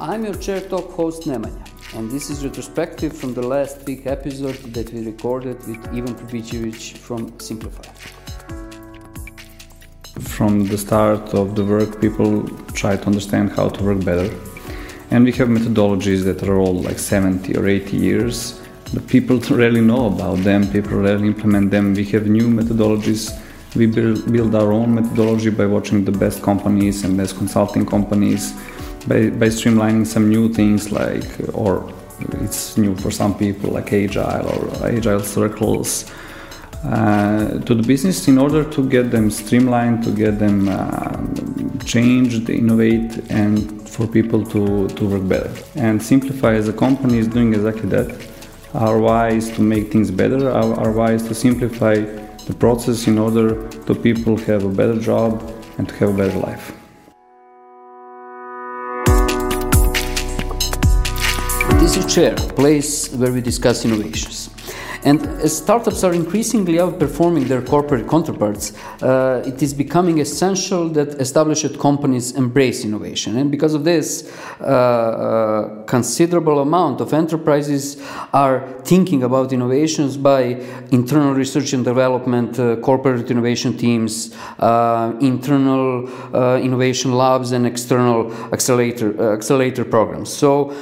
I'm your Chair Talk host Nemanja, and this is retrospective from the last big episode that we recorded with Ivan Pribicevic from Simplify. From the start of the work, people try to understand how to work better. And we have methodologies that are old, like 70 or 80 years, but people rarely know about them, people rarely implement them. We have new methodologies. We build our own methodology by watching the best companies and best consulting companies by, by streamlining some new things like, or it's new for some people, like agile or agile circles. Uh, to the business in order to get them streamlined, to get them uh, changed, innovate, and for people to, to work better. And Simplify as a company is doing exactly that. Our why is to make things better, our, our why is to simplify the process in order to people have a better job and to have a better life. Is Chair, place where we discuss innovations. And as startups are increasingly outperforming their corporate counterparts, uh, it is becoming essential that established companies embrace innovation. And because of this, uh, a considerable amount of enterprises are thinking about innovations by internal research and development, uh, corporate innovation teams, uh, internal uh, innovation labs, and external accelerator, uh, accelerator programs. So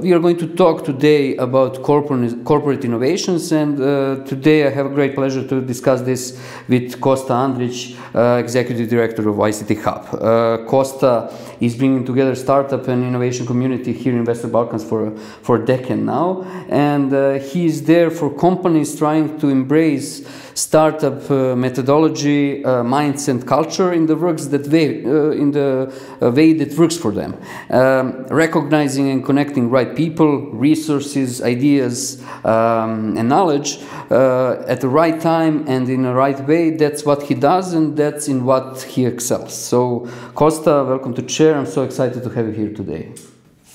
we are going to talk today about corporate, corporate innovations and and uh, today I have a great pleasure to discuss this with Costa Andrić, uh, Executive Director of ICT Hub. Uh, Costa is bringing together startup and innovation community here in Western Balkans for, for a decade now, and uh, he is there for companies trying to embrace startup uh, methodology, uh, mindset, culture in the works that way, uh, in the way that works for them. Um, recognizing and connecting right people, resources, ideas, um, and knowledge at the right time and in the right way. That's what he does, and that's in what he excels. So, Costa, welcome to Chair. I'm so excited to have you here today.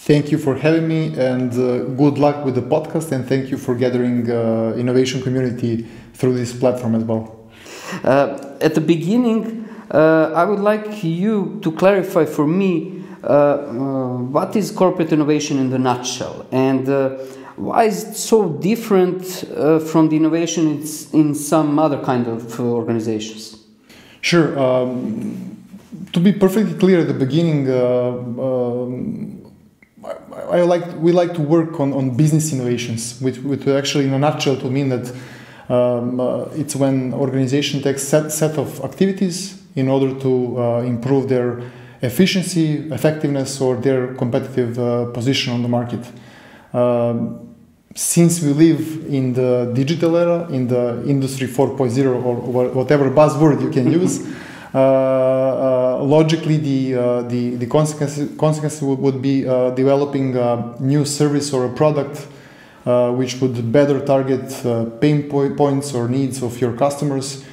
Thank you for having me, and uh, good luck with the podcast. And thank you for gathering uh, innovation community through this platform as well. Uh, at the beginning, uh, I would like you to clarify for me uh, uh, what is corporate innovation in the nutshell, and why is it so different from the innovation in some other kind of organizations? Sure. Um, to be perfectly clear at the beginning. Um, I like we like to work on, on business innovations, which, which actually in a nutshell to mean that um, uh, it's when organization takes set set of activities in order to uh, improve their efficiency, effectiveness, or their competitive uh, position on the market. Um, since we live in the digital era, in the industry 4.0 or whatever buzzword you can use. Uh, uh, logically, the, uh, the, the consequence, consequence would, would be developing a new service or a product which would better target pain po points or needs of your customers.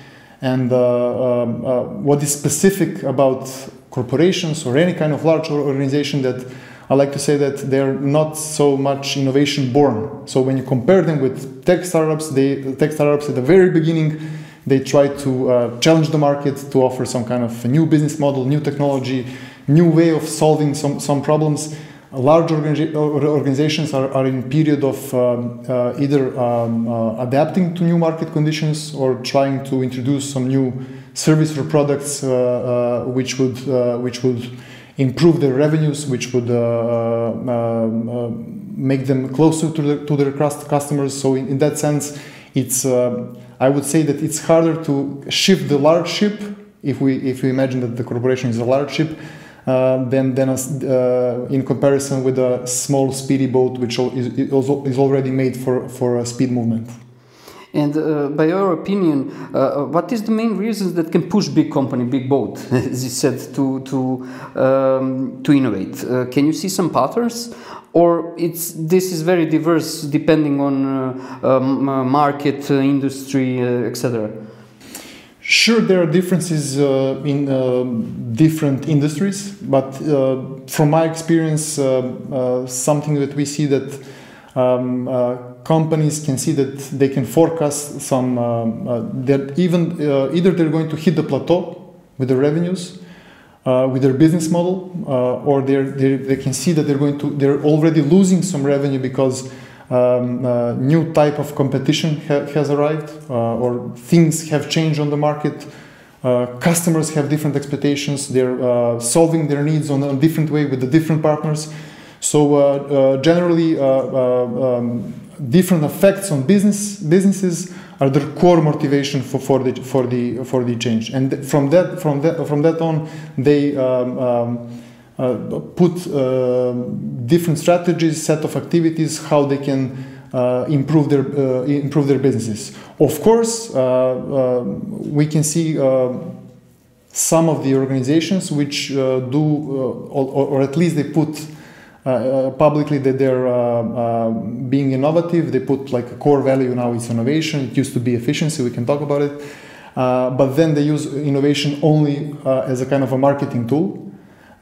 And um, what is specific about corporations or any kind of large organization that I like to say that they're not so much innovation born. So when you compare them with tech startups, they tech startups at the very beginning they try to uh, challenge the market to offer some kind of new business model, new technology, new way of solving some, some problems. Large organi organizations are, are in period of um, uh, either um, uh, adapting to new market conditions or trying to introduce some new service or products uh, uh, which would uh, which would improve their revenues, which would um, make them closer to, the, to their customers. So in, in that sense, it's I would say that it's harder to shift the large ship if we if we imagine that the corporation is a large ship uh, than than a, uh, in comparison with a small speedy boat which is, is already made for for a speed movement. And uh, by your opinion, uh, what is the main reasons that can push big company, big boat, as you said, to to um, to innovate? Uh, can you see some patterns, or it's this is very diverse depending on uh, um, uh, market, uh, industry, etc. Sure, there are differences uh, in uh, different industries, but uh, from my experience, something that we see that um, companies can see that they can forecast some that even either they're going to hit the plateau with the revenues, uh, with their business model, uh, or they're, they're, they can see that they're going to they're already losing some revenue because um, uh, new type of competition ha- has arrived, uh, or things have changed on the market. Uh, customers have different expectations. They're uh, solving their needs on a different way with the different partners. So generally, um, different effects on business businesses are the core motivation for, for the for the for the change. And from that from that from that on they um, um, uh, put uh, different strategies set of activities how they can uh, improve their uh, improve their businesses. Of course uh, uh, we can see some of the organizations which do or, or, at least they put publicly that they're uh, being innovative. They put like a core value now is innovation. It used to be efficiency. We can talk about it. but then they use innovation only as a kind of a marketing tool.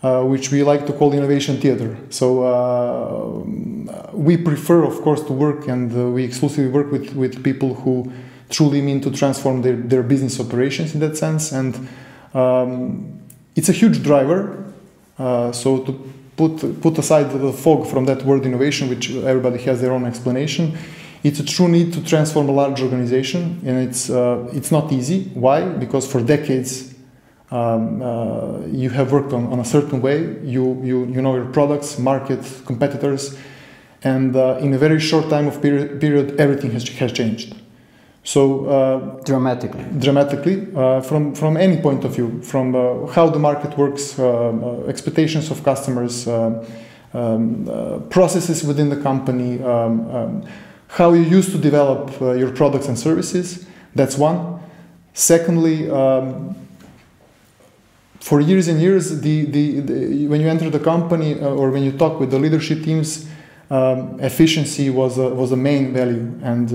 Uh, which we like to call innovation theater. So uh, we prefer, of course, to work and uh, we exclusively work with, with people who truly mean to transform their, their business operations in that sense. And um, it's a huge driver. so to put, put aside the fog from that word innovation, which everybody has their own explanation, it's a true need to transform a large organization, and it's, uh, it's not easy. Why? Because for decades, um, uh, you have worked on, on a certain way, you, you, you know your products, market, competitors, and uh, in a very short time of period, period everything has, has changed. So uh, dramatically, dramatically, uh, from from any point of view, from uh, how the market works, uh, uh, expectations of customers, uh, um, processes within the company, um, um, how you used to develop your products and services. That's one. Secondly. Um, for years and years, the, the, the, when you enter the company or when you talk with the leadership teams, um, efficiency was a, was a main value, and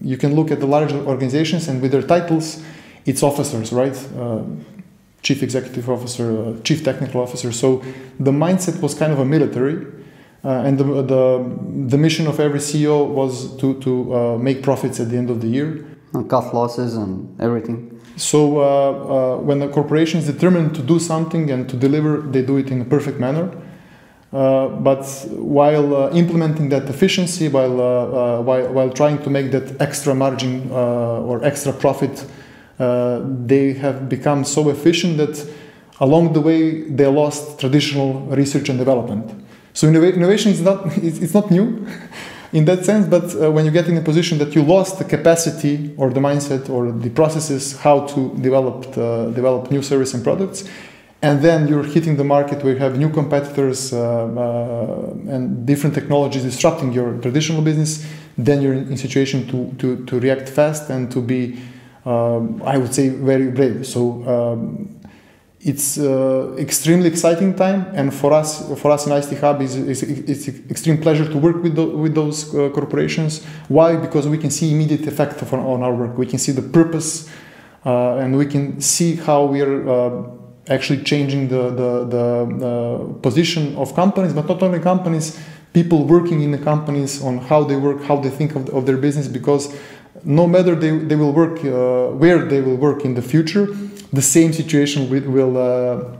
you can look at the large organizations and with their titles, it's officers, right? Uh, chief executive officer, uh, chief technical officer. So the mindset was kind of a military. Uh, and the, the, the, mission of every CEO was to, to uh, make profits at the end of the year. And cut losses and everything. So uh, uh, when a corporation is determined to do something and to deliver, they do it in a perfect manner. Uh, but while uh, implementing that efficiency, while, uh, while, while trying to make that extra margin or extra profit, they have become so efficient that along the way they lost traditional research and development. So innovation is not, it's not new in that sense, but uh, when you get in a position that you lost the capacity or the mindset or the processes how to develop, develop new service and products, and then you're hitting the market where you have new competitors uh, uh, and different technologies disrupting your traditional business. Then you're in, a situation to, to, to react fast and to be um, i would say very brave. So um, it's uh, extremely exciting time. And for us for us in ICT Hub is it's extreme pleasure to work with the, with those uh, corporations. Why? Because we can see immediate effect on, on our work. We can see the purpose uh, and we can see how we are uh, actually changing the, the, the uh, position of companies, but not only companies, people working in the companies on how they work, how they think of, of their business, because no matter they, they will work, uh, where they will work in the future, the same situation will, will, uh,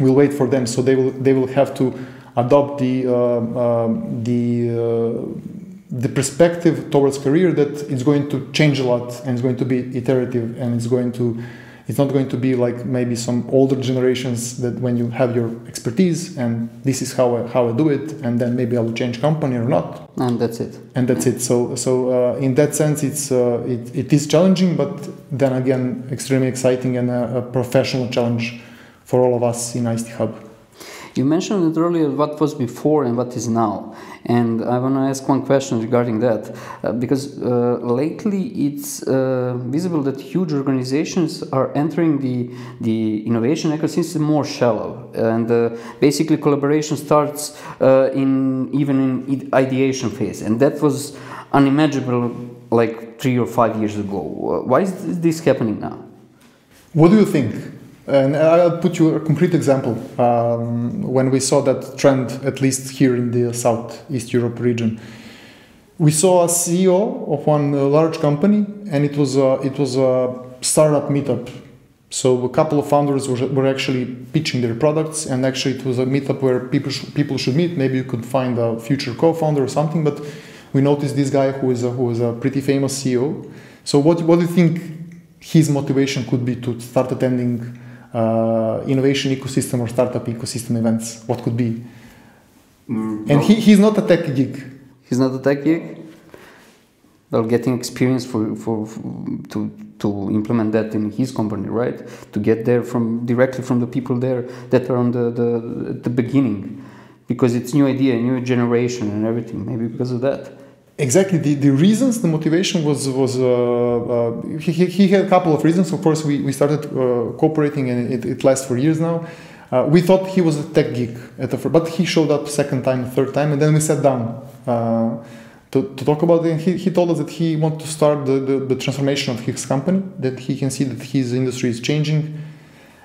will wait for them. So they will, they will have to adopt the, uh, um, the, uh, the perspective towards career that it's going to change a lot and it's going to be iterative and it's going to it's not going to be like maybe some older generations that when you have your expertise and this is how I, how I do it, and then maybe I will change company or not. And that's it. And that's it. So so uh, in that sense, it's uh, it, it is challenging, but then again, extremely exciting and a, a professional challenge for all of us in ICT Hub. You mentioned it earlier what was before and what is now. And I want to ask one question regarding that, uh, because uh, lately it's uh, visible that huge organizations are entering the, the innovation ecosystem more shallow. And uh, basically, collaboration starts uh, in even in ideation phase. And that was unimaginable like three or five years ago. Why is this happening now? What do you think? And I'll put you a concrete example. Um, when we saw that trend, at least here in the Southeast Europe region, we saw a CEO of one large company, and it was a, it was a startup meetup So a couple of founders were, were actually pitching their products, and actually it was a meetup where people sh- people should meet. Maybe you could find a future co-founder or something. But we noticed this guy who is a, who is a pretty famous CEO. So what what do you think his motivation could be to start attending uh, innovation ecosystem or startup ecosystem events? What could be? Mm, And he, he's not a tech geek. He's not a tech geek. Well, getting experience for, for, for to to implement that in his company, right? To get there from directly from the people there that are on the, the the beginning, because it's new idea, new generation, and everything. Maybe because of that. Exactly. The, the reasons, the motivation was was uh, uh, he, he had a couple of reasons. Of course, we, we started uh, cooperating and it, it lasts for years now. Uh, we thought he was a tech geek at the first, but he showed up second time, third time, and then we sat down uh, to, to talk about it. And he, he told us that he wanted to start the, the, the transformation of his company, that he can see that his industry is changing,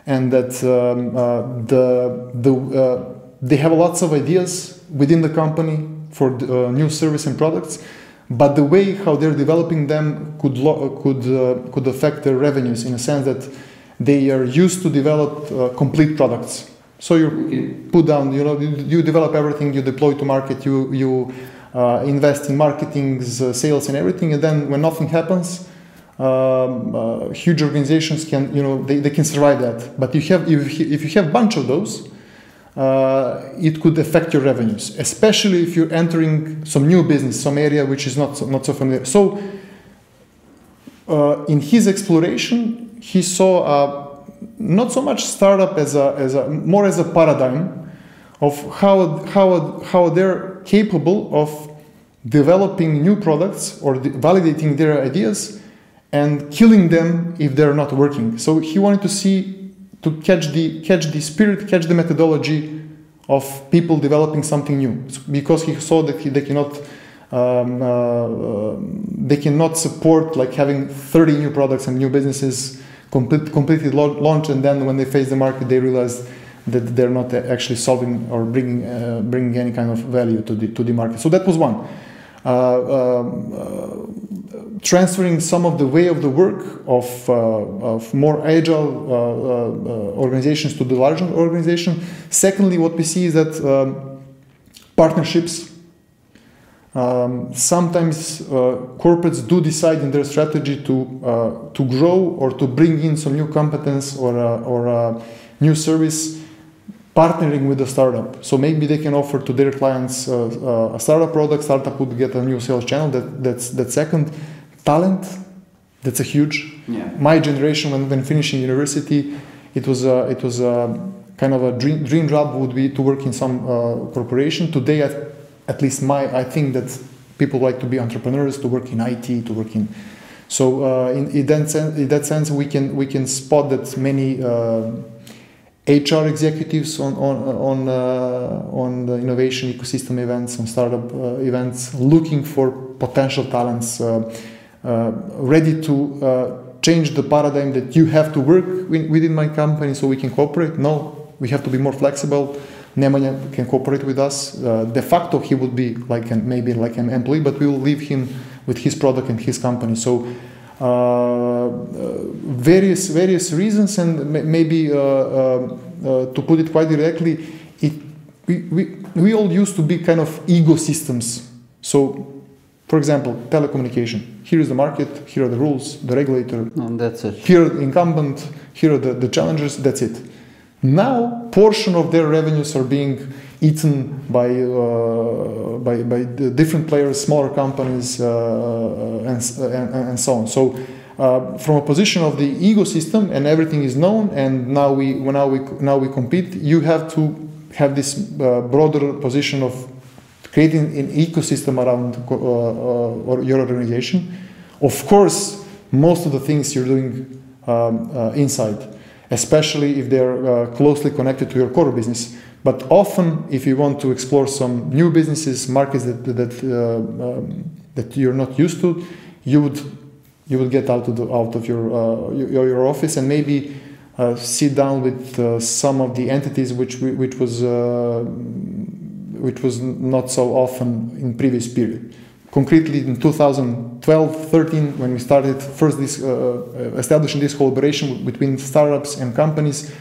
and that um, uh, the the they have lots of ideas within the company for uh, new service and products, but the way how they're developing them could lo- could uh, could affect their revenues in a sense that they are used to develop uh, complete products. So you Okay. put down, you know, you, you develop everything, you deploy to market, you you uh, invest in marketing, uh, sales, and everything, and then when nothing happens. Um, uh, huge organizations can, you know, they, they can survive that. But you have, if, if you have a bunch of those, uh, it could affect your revenues, especially if you're entering some new business, some area which is not so, not so familiar. So, uh, in his exploration, he saw uh, not so much startup as a, as a more as a paradigm of how how how they're capable of developing new products or de- validating their ideas and killing them if they're not working. So he wanted to see to catch the catch the spirit, catch the methodology of people developing something new, because he saw that he, they cannot um, uh, uh, they cannot support like having 30 new products and new businesses complete, completely launched, and then when they face the market, they realize that they're not actually solving or bringing uh, bringing any kind of value to the to the market. So that was one. Uh, um, uh, transferring some of the way of the work of, uh, of more agile uh, uh, organizations to the larger organization. Secondly, what we see is that um, partnerships. Um, sometimes uh, corporates do decide in their strategy to uh, to grow or to bring in some new competence or or new service partnering with a startup. So maybe they can offer to their clients uh, a startup product. Startup would get a new sales channel. That that's that second talent. That's a huge. Yeah. My generation, when, when finishing university, it was a, it was a kind of a dream dream job would be to work in some uh, corporation. Today, at, at least my I think that people like to be entrepreneurs, to work in IT, to work in. So uh, in, in, that sense, in that sense, we can we can spot that many. Uh, HR executives on on on uh, on the innovation ecosystem events, on startup uh, events, looking for potential talents, uh, ready to uh, change the paradigm that you have to work wi- within my company so we can cooperate. No, we have to be more flexible. Nemanja can cooperate with us. Uh, de facto, he would be like an, maybe like an employee, but we will leave him with his product and his company. So. Uh, various various reasons and ma- maybe uh, uh, to put it quite directly it we, we, we all used to be kind of ecosystems so for example telecommunication. Here is the market here are the rules the regulator. And that's it. here are the incumbent here are the, the challengers that's it. Now portion of their revenues are being eaten by uh, by, by the different players smaller companies uh, and, and, and so on. So uh, from a position of the ecosystem and everything is known and now we now we now we compete you have to have this uh, broader position of creating an ecosystem around uh, uh, your organization. Of course most of the things you're doing um, uh, inside especially if they're uh, closely connected to your core business. But often if you want to explore some new businesses markets that that uh, um, that you're not used to you would you would get out of the, out of your, uh, your your office and maybe uh, sit down with uh, some of the entities which which was uh, which was not so often in previous period. concretely in 2012 13 when we started first this uh, uh, establishing this collaboration between startups and companies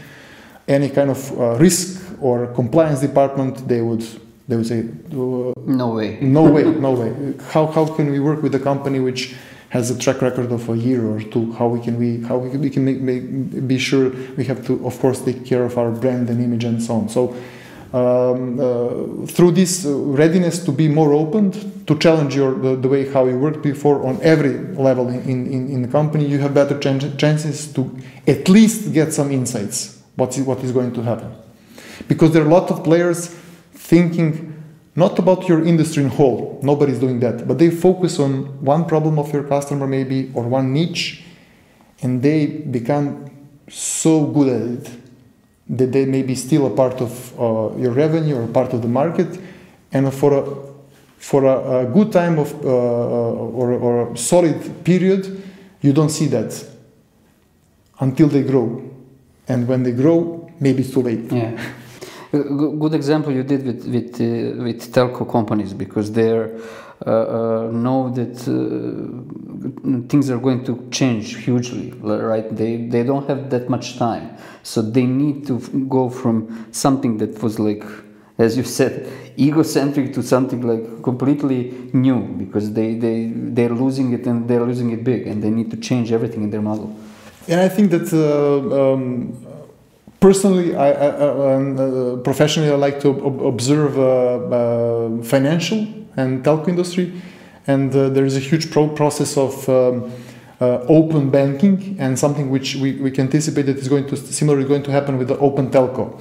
any kind of uh, risk or compliance department they would they would say uh, no way. no way no way. How, how can we work with a company which has a track record of a year or two? How we can we how we can, we can make, make, be sure we have to of course take care of our brand and image and so on. So um, uh, through this readiness to be more open to challenge your the, the, way how you worked before on every level in, in, in the company you have better chances to at least get some insights what is, what is going to happen. Because there are a lot of players thinking not about your industry in whole nobody's doing that but they focus on one problem of your customer maybe or one niche and they become so good at it that they may be still a part of uh, your revenue or part of the market. And for a for a, a good time of uh, or, or a solid period you don't see that until they grow. And when they grow maybe it's too late. Yeah. Good example you did with with uh, with telco companies because they're uh, uh, know that uh, things are going to change hugely right? They they don't have that much time. So they need to go from something that was like as you said egocentric to something like completely new because they they they're losing it and they're losing it big and they need to change everything in their model. And i think that uh, um, personally, I, I uh, professionally, I like to ob- observe uh, uh, financial and telco industry, and uh, there is a huge pro- process of um, uh, open banking and something which we, we can anticipate that is going to similarly going to happen with the open telco.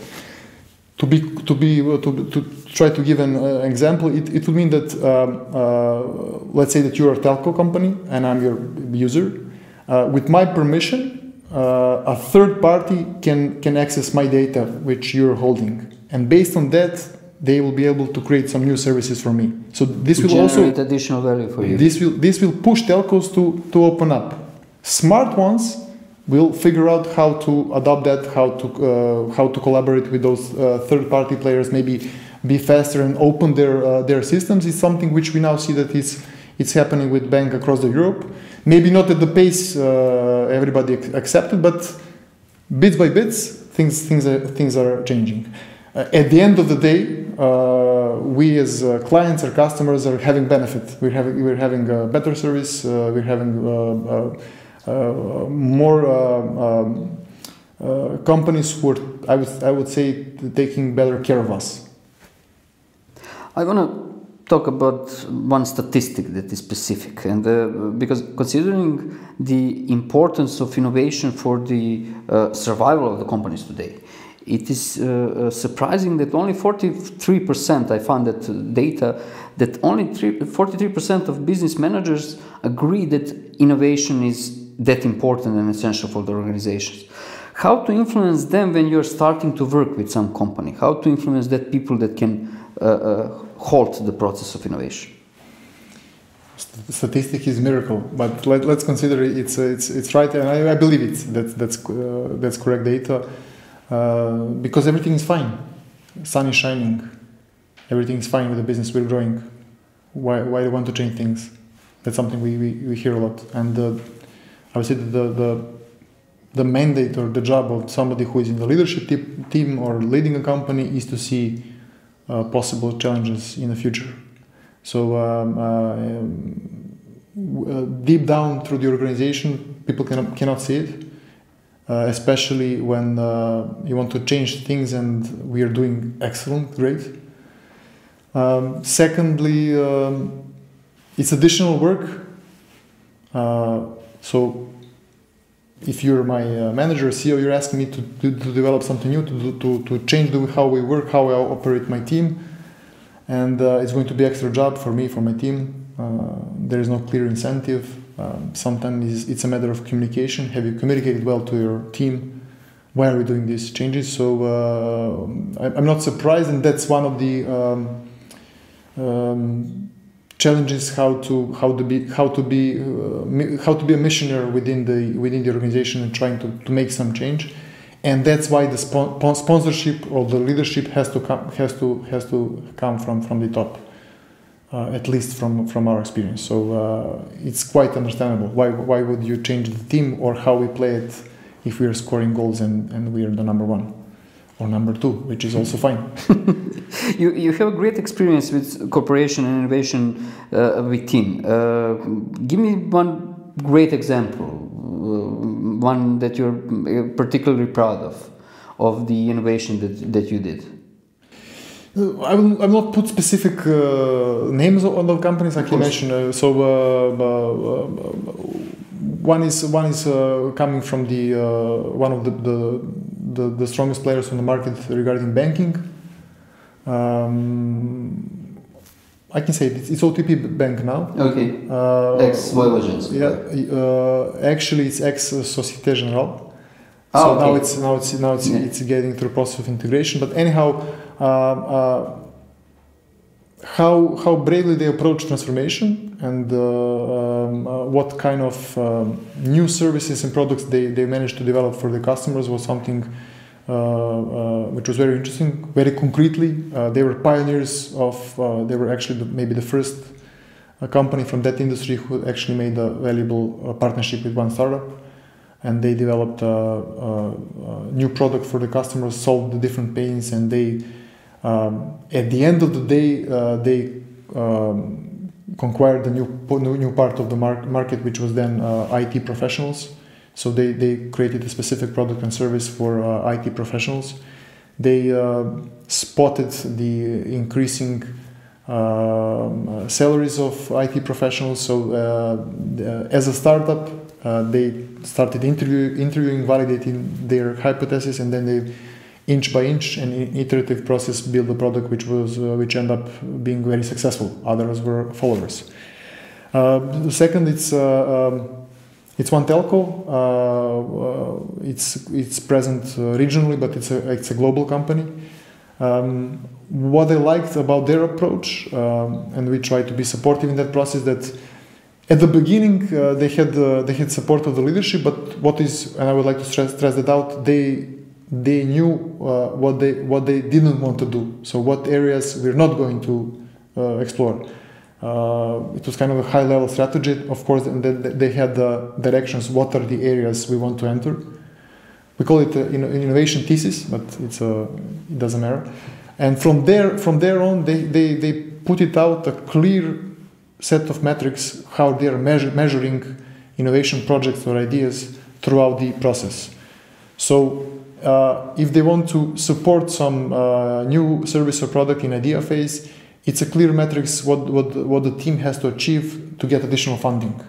To be to be uh, to, to try to give an example, it, it would mean that um, let's say that you are a telco company and I'm your user. with my permission, uh, a third party can, can access my data which you're holding. And based on that, they will be able to create some new services for me. So this will Generate also additional value for you. This will this will push telcos to to open up. Smart ones will figure out how to adopt that, how to uh, how to collaborate with those uh, third party players, maybe be faster and open their uh, their systems. Is something which we now see that is it's happening with bank across the Europe. Maybe not at the pace uh, everybody accepted, but bits by bits, things things are, things are changing. Uh, at the end of the day, uh, we as uh, clients or customers are having benefit. We're having we're having a better service. Uh, we're having uh, more. Um, companies who are, I would, I would say, taking better care of us. I want to talk about one statistic that is specific and uh, because considering the importance of innovation for the uh, survival of the companies today it is uh, uh surprising that only 43% i found that data that only 43% of business managers agree that innovation is that important and essential for the organizations. How to influence them when you're starting to work with some company? How to influence that people that can uh, uh, halt the process of innovation? Statistic is miracle, but let, us consider it's it's it's right, and I, I believe it's that that's uh, that's correct data uh, because everything is fine, sun is shining, everything is fine with the business. We're growing. Why why do you want to change things? That's something we, we, we hear a lot, and uh, I would say the the the mandate or the job of somebody who is in the leadership team or leading a company is to see uh, possible challenges in the future. So um, uh, uh, deep down through the organization, people cannot, cannot see it, especially when you want to change things and we are doing excellent, great. Um, secondly, um, it's additional work. Uh, so if you're my uh, manager, CEO, you're asking me to, to, to develop something new, to, to, to change the, how we work, how I operate my team. And uh, it's going to be extra job for me, for my team. Uh, there is no clear incentive. Um, sometimes it's, a matter of communication. Have you communicated well to your team? Why are we doing these changes? So uh, I'm not surprised, and that's one of the um, um, challenges how to how to be how to be uh, how to be a missionary within the within the organization and trying to, to make some change and that's why the sponsorship or the leadership has to come has to has to come from from the top uh, at least from from our experience. So uh, it's quite understandable. Why why would you change the team or how we play it if we are scoring goals and, and we are the number one or number two, which is also fine. you, you have a great experience with cooperation and innovation uh, with team. Uh, give me one great example, uh, one that you're particularly proud of, of the innovation that, that you did. Uh, I will, I will not put specific uh, names on the companies I can mention. so one is one is coming from the one of the, the the, the strongest players on the market regarding banking. Um, I can say it's, it's OTP Bank now. Okay. Uh, ex Yeah. Uh, actually, it's ex Societe Generale. Ah, so okay. now it's now it's now it's, yeah. it's getting through process of integration. But anyhow, uh, uh, how how bravely they approach transformation and uh, um, uh, what kind of um, new services and products they, they managed to develop for the customers was something uh, uh which was very interesting. Very concretely, uh, they were pioneers of. Uh, they were actually the, maybe the first company from that industry who actually made a valuable partnership with one startup, and they developed a, a, a new product for the customers, solved the different pains, and they um, at the end of the day, uh, they um, conquired a new, new part of the mar- market, which was then uh, IT professionals. So they, they created a specific product and service for uh, IT professionals. They uh, spotted the increasing um, salaries of IT professionals. So uh, as a startup, uh, they started interview, interviewing, validating their hypothesis, and then they inch by inch and iterative process build a product which was uh, which end up being very successful. Others were followers. Uh, the second, it's uh, um, it's one telco. Uh, uh, it's it's present regionally, but it's a it's a global company. Um, what I liked about their approach, um, and we try to be supportive in that process, that at the beginning uh, they had uh, they had support of the leadership, but what is and I would like to stress stress that out. They they knew uh, what they what they didn't want to do. So what areas we're not going to uh, explore. Uh, it was kind of a high level strategy, of course, and then they had the directions. What are the areas we want to enter? We call it an innovation thesis, but it's a, it doesn't matter. And from there, from there on, they, they, they put it out a clear set of metrics how they are measure, measuring innovation projects or ideas throughout the process. So uh, if they want to support some uh, new service or product in idea phase, it's a clear metrics what, what, what the team has to achieve to get additional funding.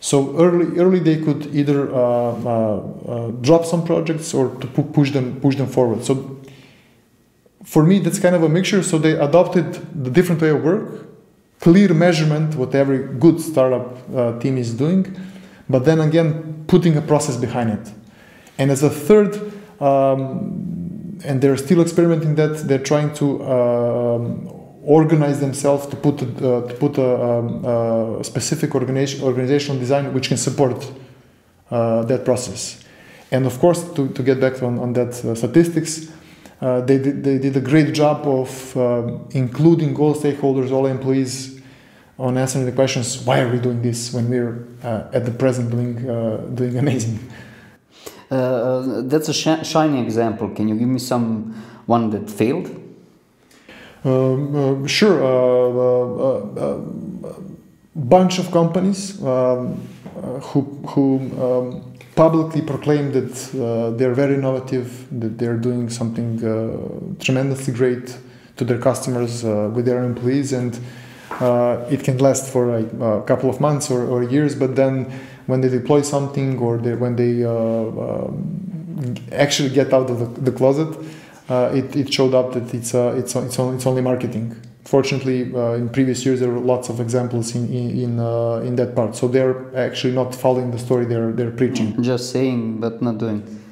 So early, early they could either uh, uh, uh drop some projects or to push them, push them forward. So for me, that's kind of a mixture. So they adopted the different way of work, clear measurement, what every good startup uh, team is doing, but then again, putting a process behind it. And as a third, um, and they're still experimenting that. They're trying to um, organize themselves to put uh, to put a, um, a, specific organization, organizational design which can support uh, that process. And of course, to, to get back on, on that uh, statistics, uh, they, did, they did a great job of uh, including all stakeholders, all employees on answering the questions why are we doing this when we're uh, at the present doing, doing amazing. Uh, that's a sh shining example. Can you give me some one that failed? Um, uh, sure. Uh, bunch of companies um, who who um, publicly proclaim that uh, they're very innovative, that they're doing something uh, tremendously great to their customers uh, with their employees, and it can last for a couple of months or, or years, but then when they deploy something or they, when they uh, um, actually get out of the, the closet, uh, it, it showed up that it's, uh, it's, it's, it's only marketing. Fortunately, uh, in previous years there were lots of examples in in in, uh, in, that part. So they're actually not following the story; they're they're preaching. Just saying, but not doing.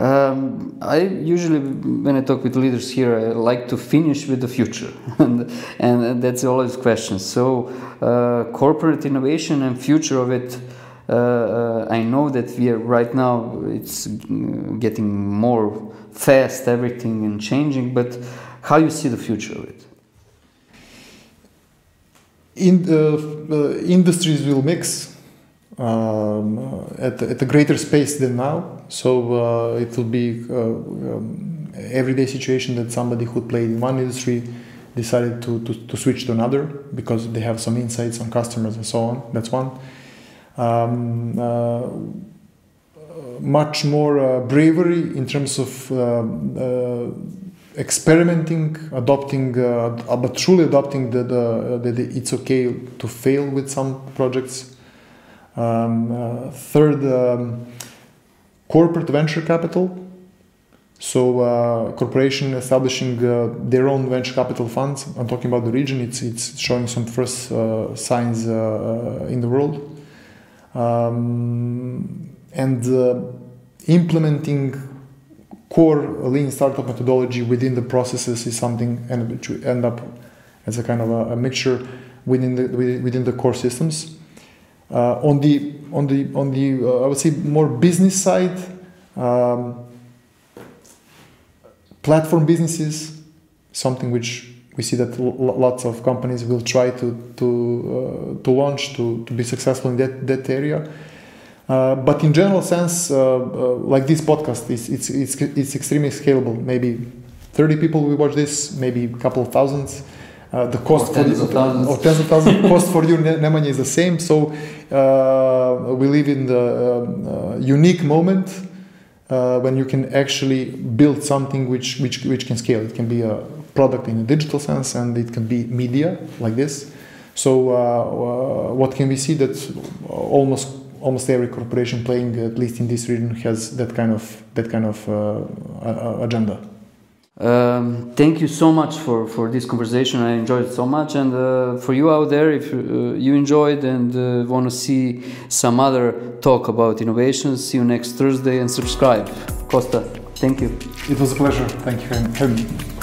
Um, I usually, when I talk with leaders here, I like to finish with the future, and, and that's always questions. So, uh, corporate innovation and future of it. Uh, uh, I know that we are right now. It's getting more fast, everything and changing. But how you see the future of it? in, industries will mix um, at, at a greater space than now. So it will be um, everyday situation that somebody who played in one industry decided to, to, to, switch to another because they have some insights on customers and so on. That's one. Um, uh, much more uh, bravery in terms of uh, uh experimenting, adopting, uh, but truly adopting that the, it's okay to fail with some projects. Um, third, um, corporate venture capital so uh, corporation establishing uh, their own venture capital funds. I'm talking about the region. It's it's showing some first uh, signs uh, uh, in the world, um, and uh, implementing core lean startup methodology within the processes is something and which end up as a kind of a, a mixture within the within the core systems. On the on the on the I would say more business side. Um, platform businesses, something which we see that lots of companies will try to to uh, to launch to, to be successful in that that area. Uh, but in general sense, uh, uh like this podcast, it's, it's it's it's extremely scalable. Maybe 30 people will watch this, maybe a couple of thousands. Uh, the cost or tens for of thousands. or tens of thousands cost for you Nemanja is the same. So uh, we live in the um, unique moment uh, when you can actually build something which, which, which can scale. It can be a product in a digital sense and it can be media like this. So uh, uh, what can we see that almost almost every corporation playing at least in this region has that kind of that kind of uh, agenda. Um, thank you so much for, for this conversation. I enjoyed it so much. And uh, for you out there, if uh, you enjoyed and uh, want to see some other talk about innovations, see you next Thursday and subscribe. Costa, thank you. It was a pleasure. Thank you.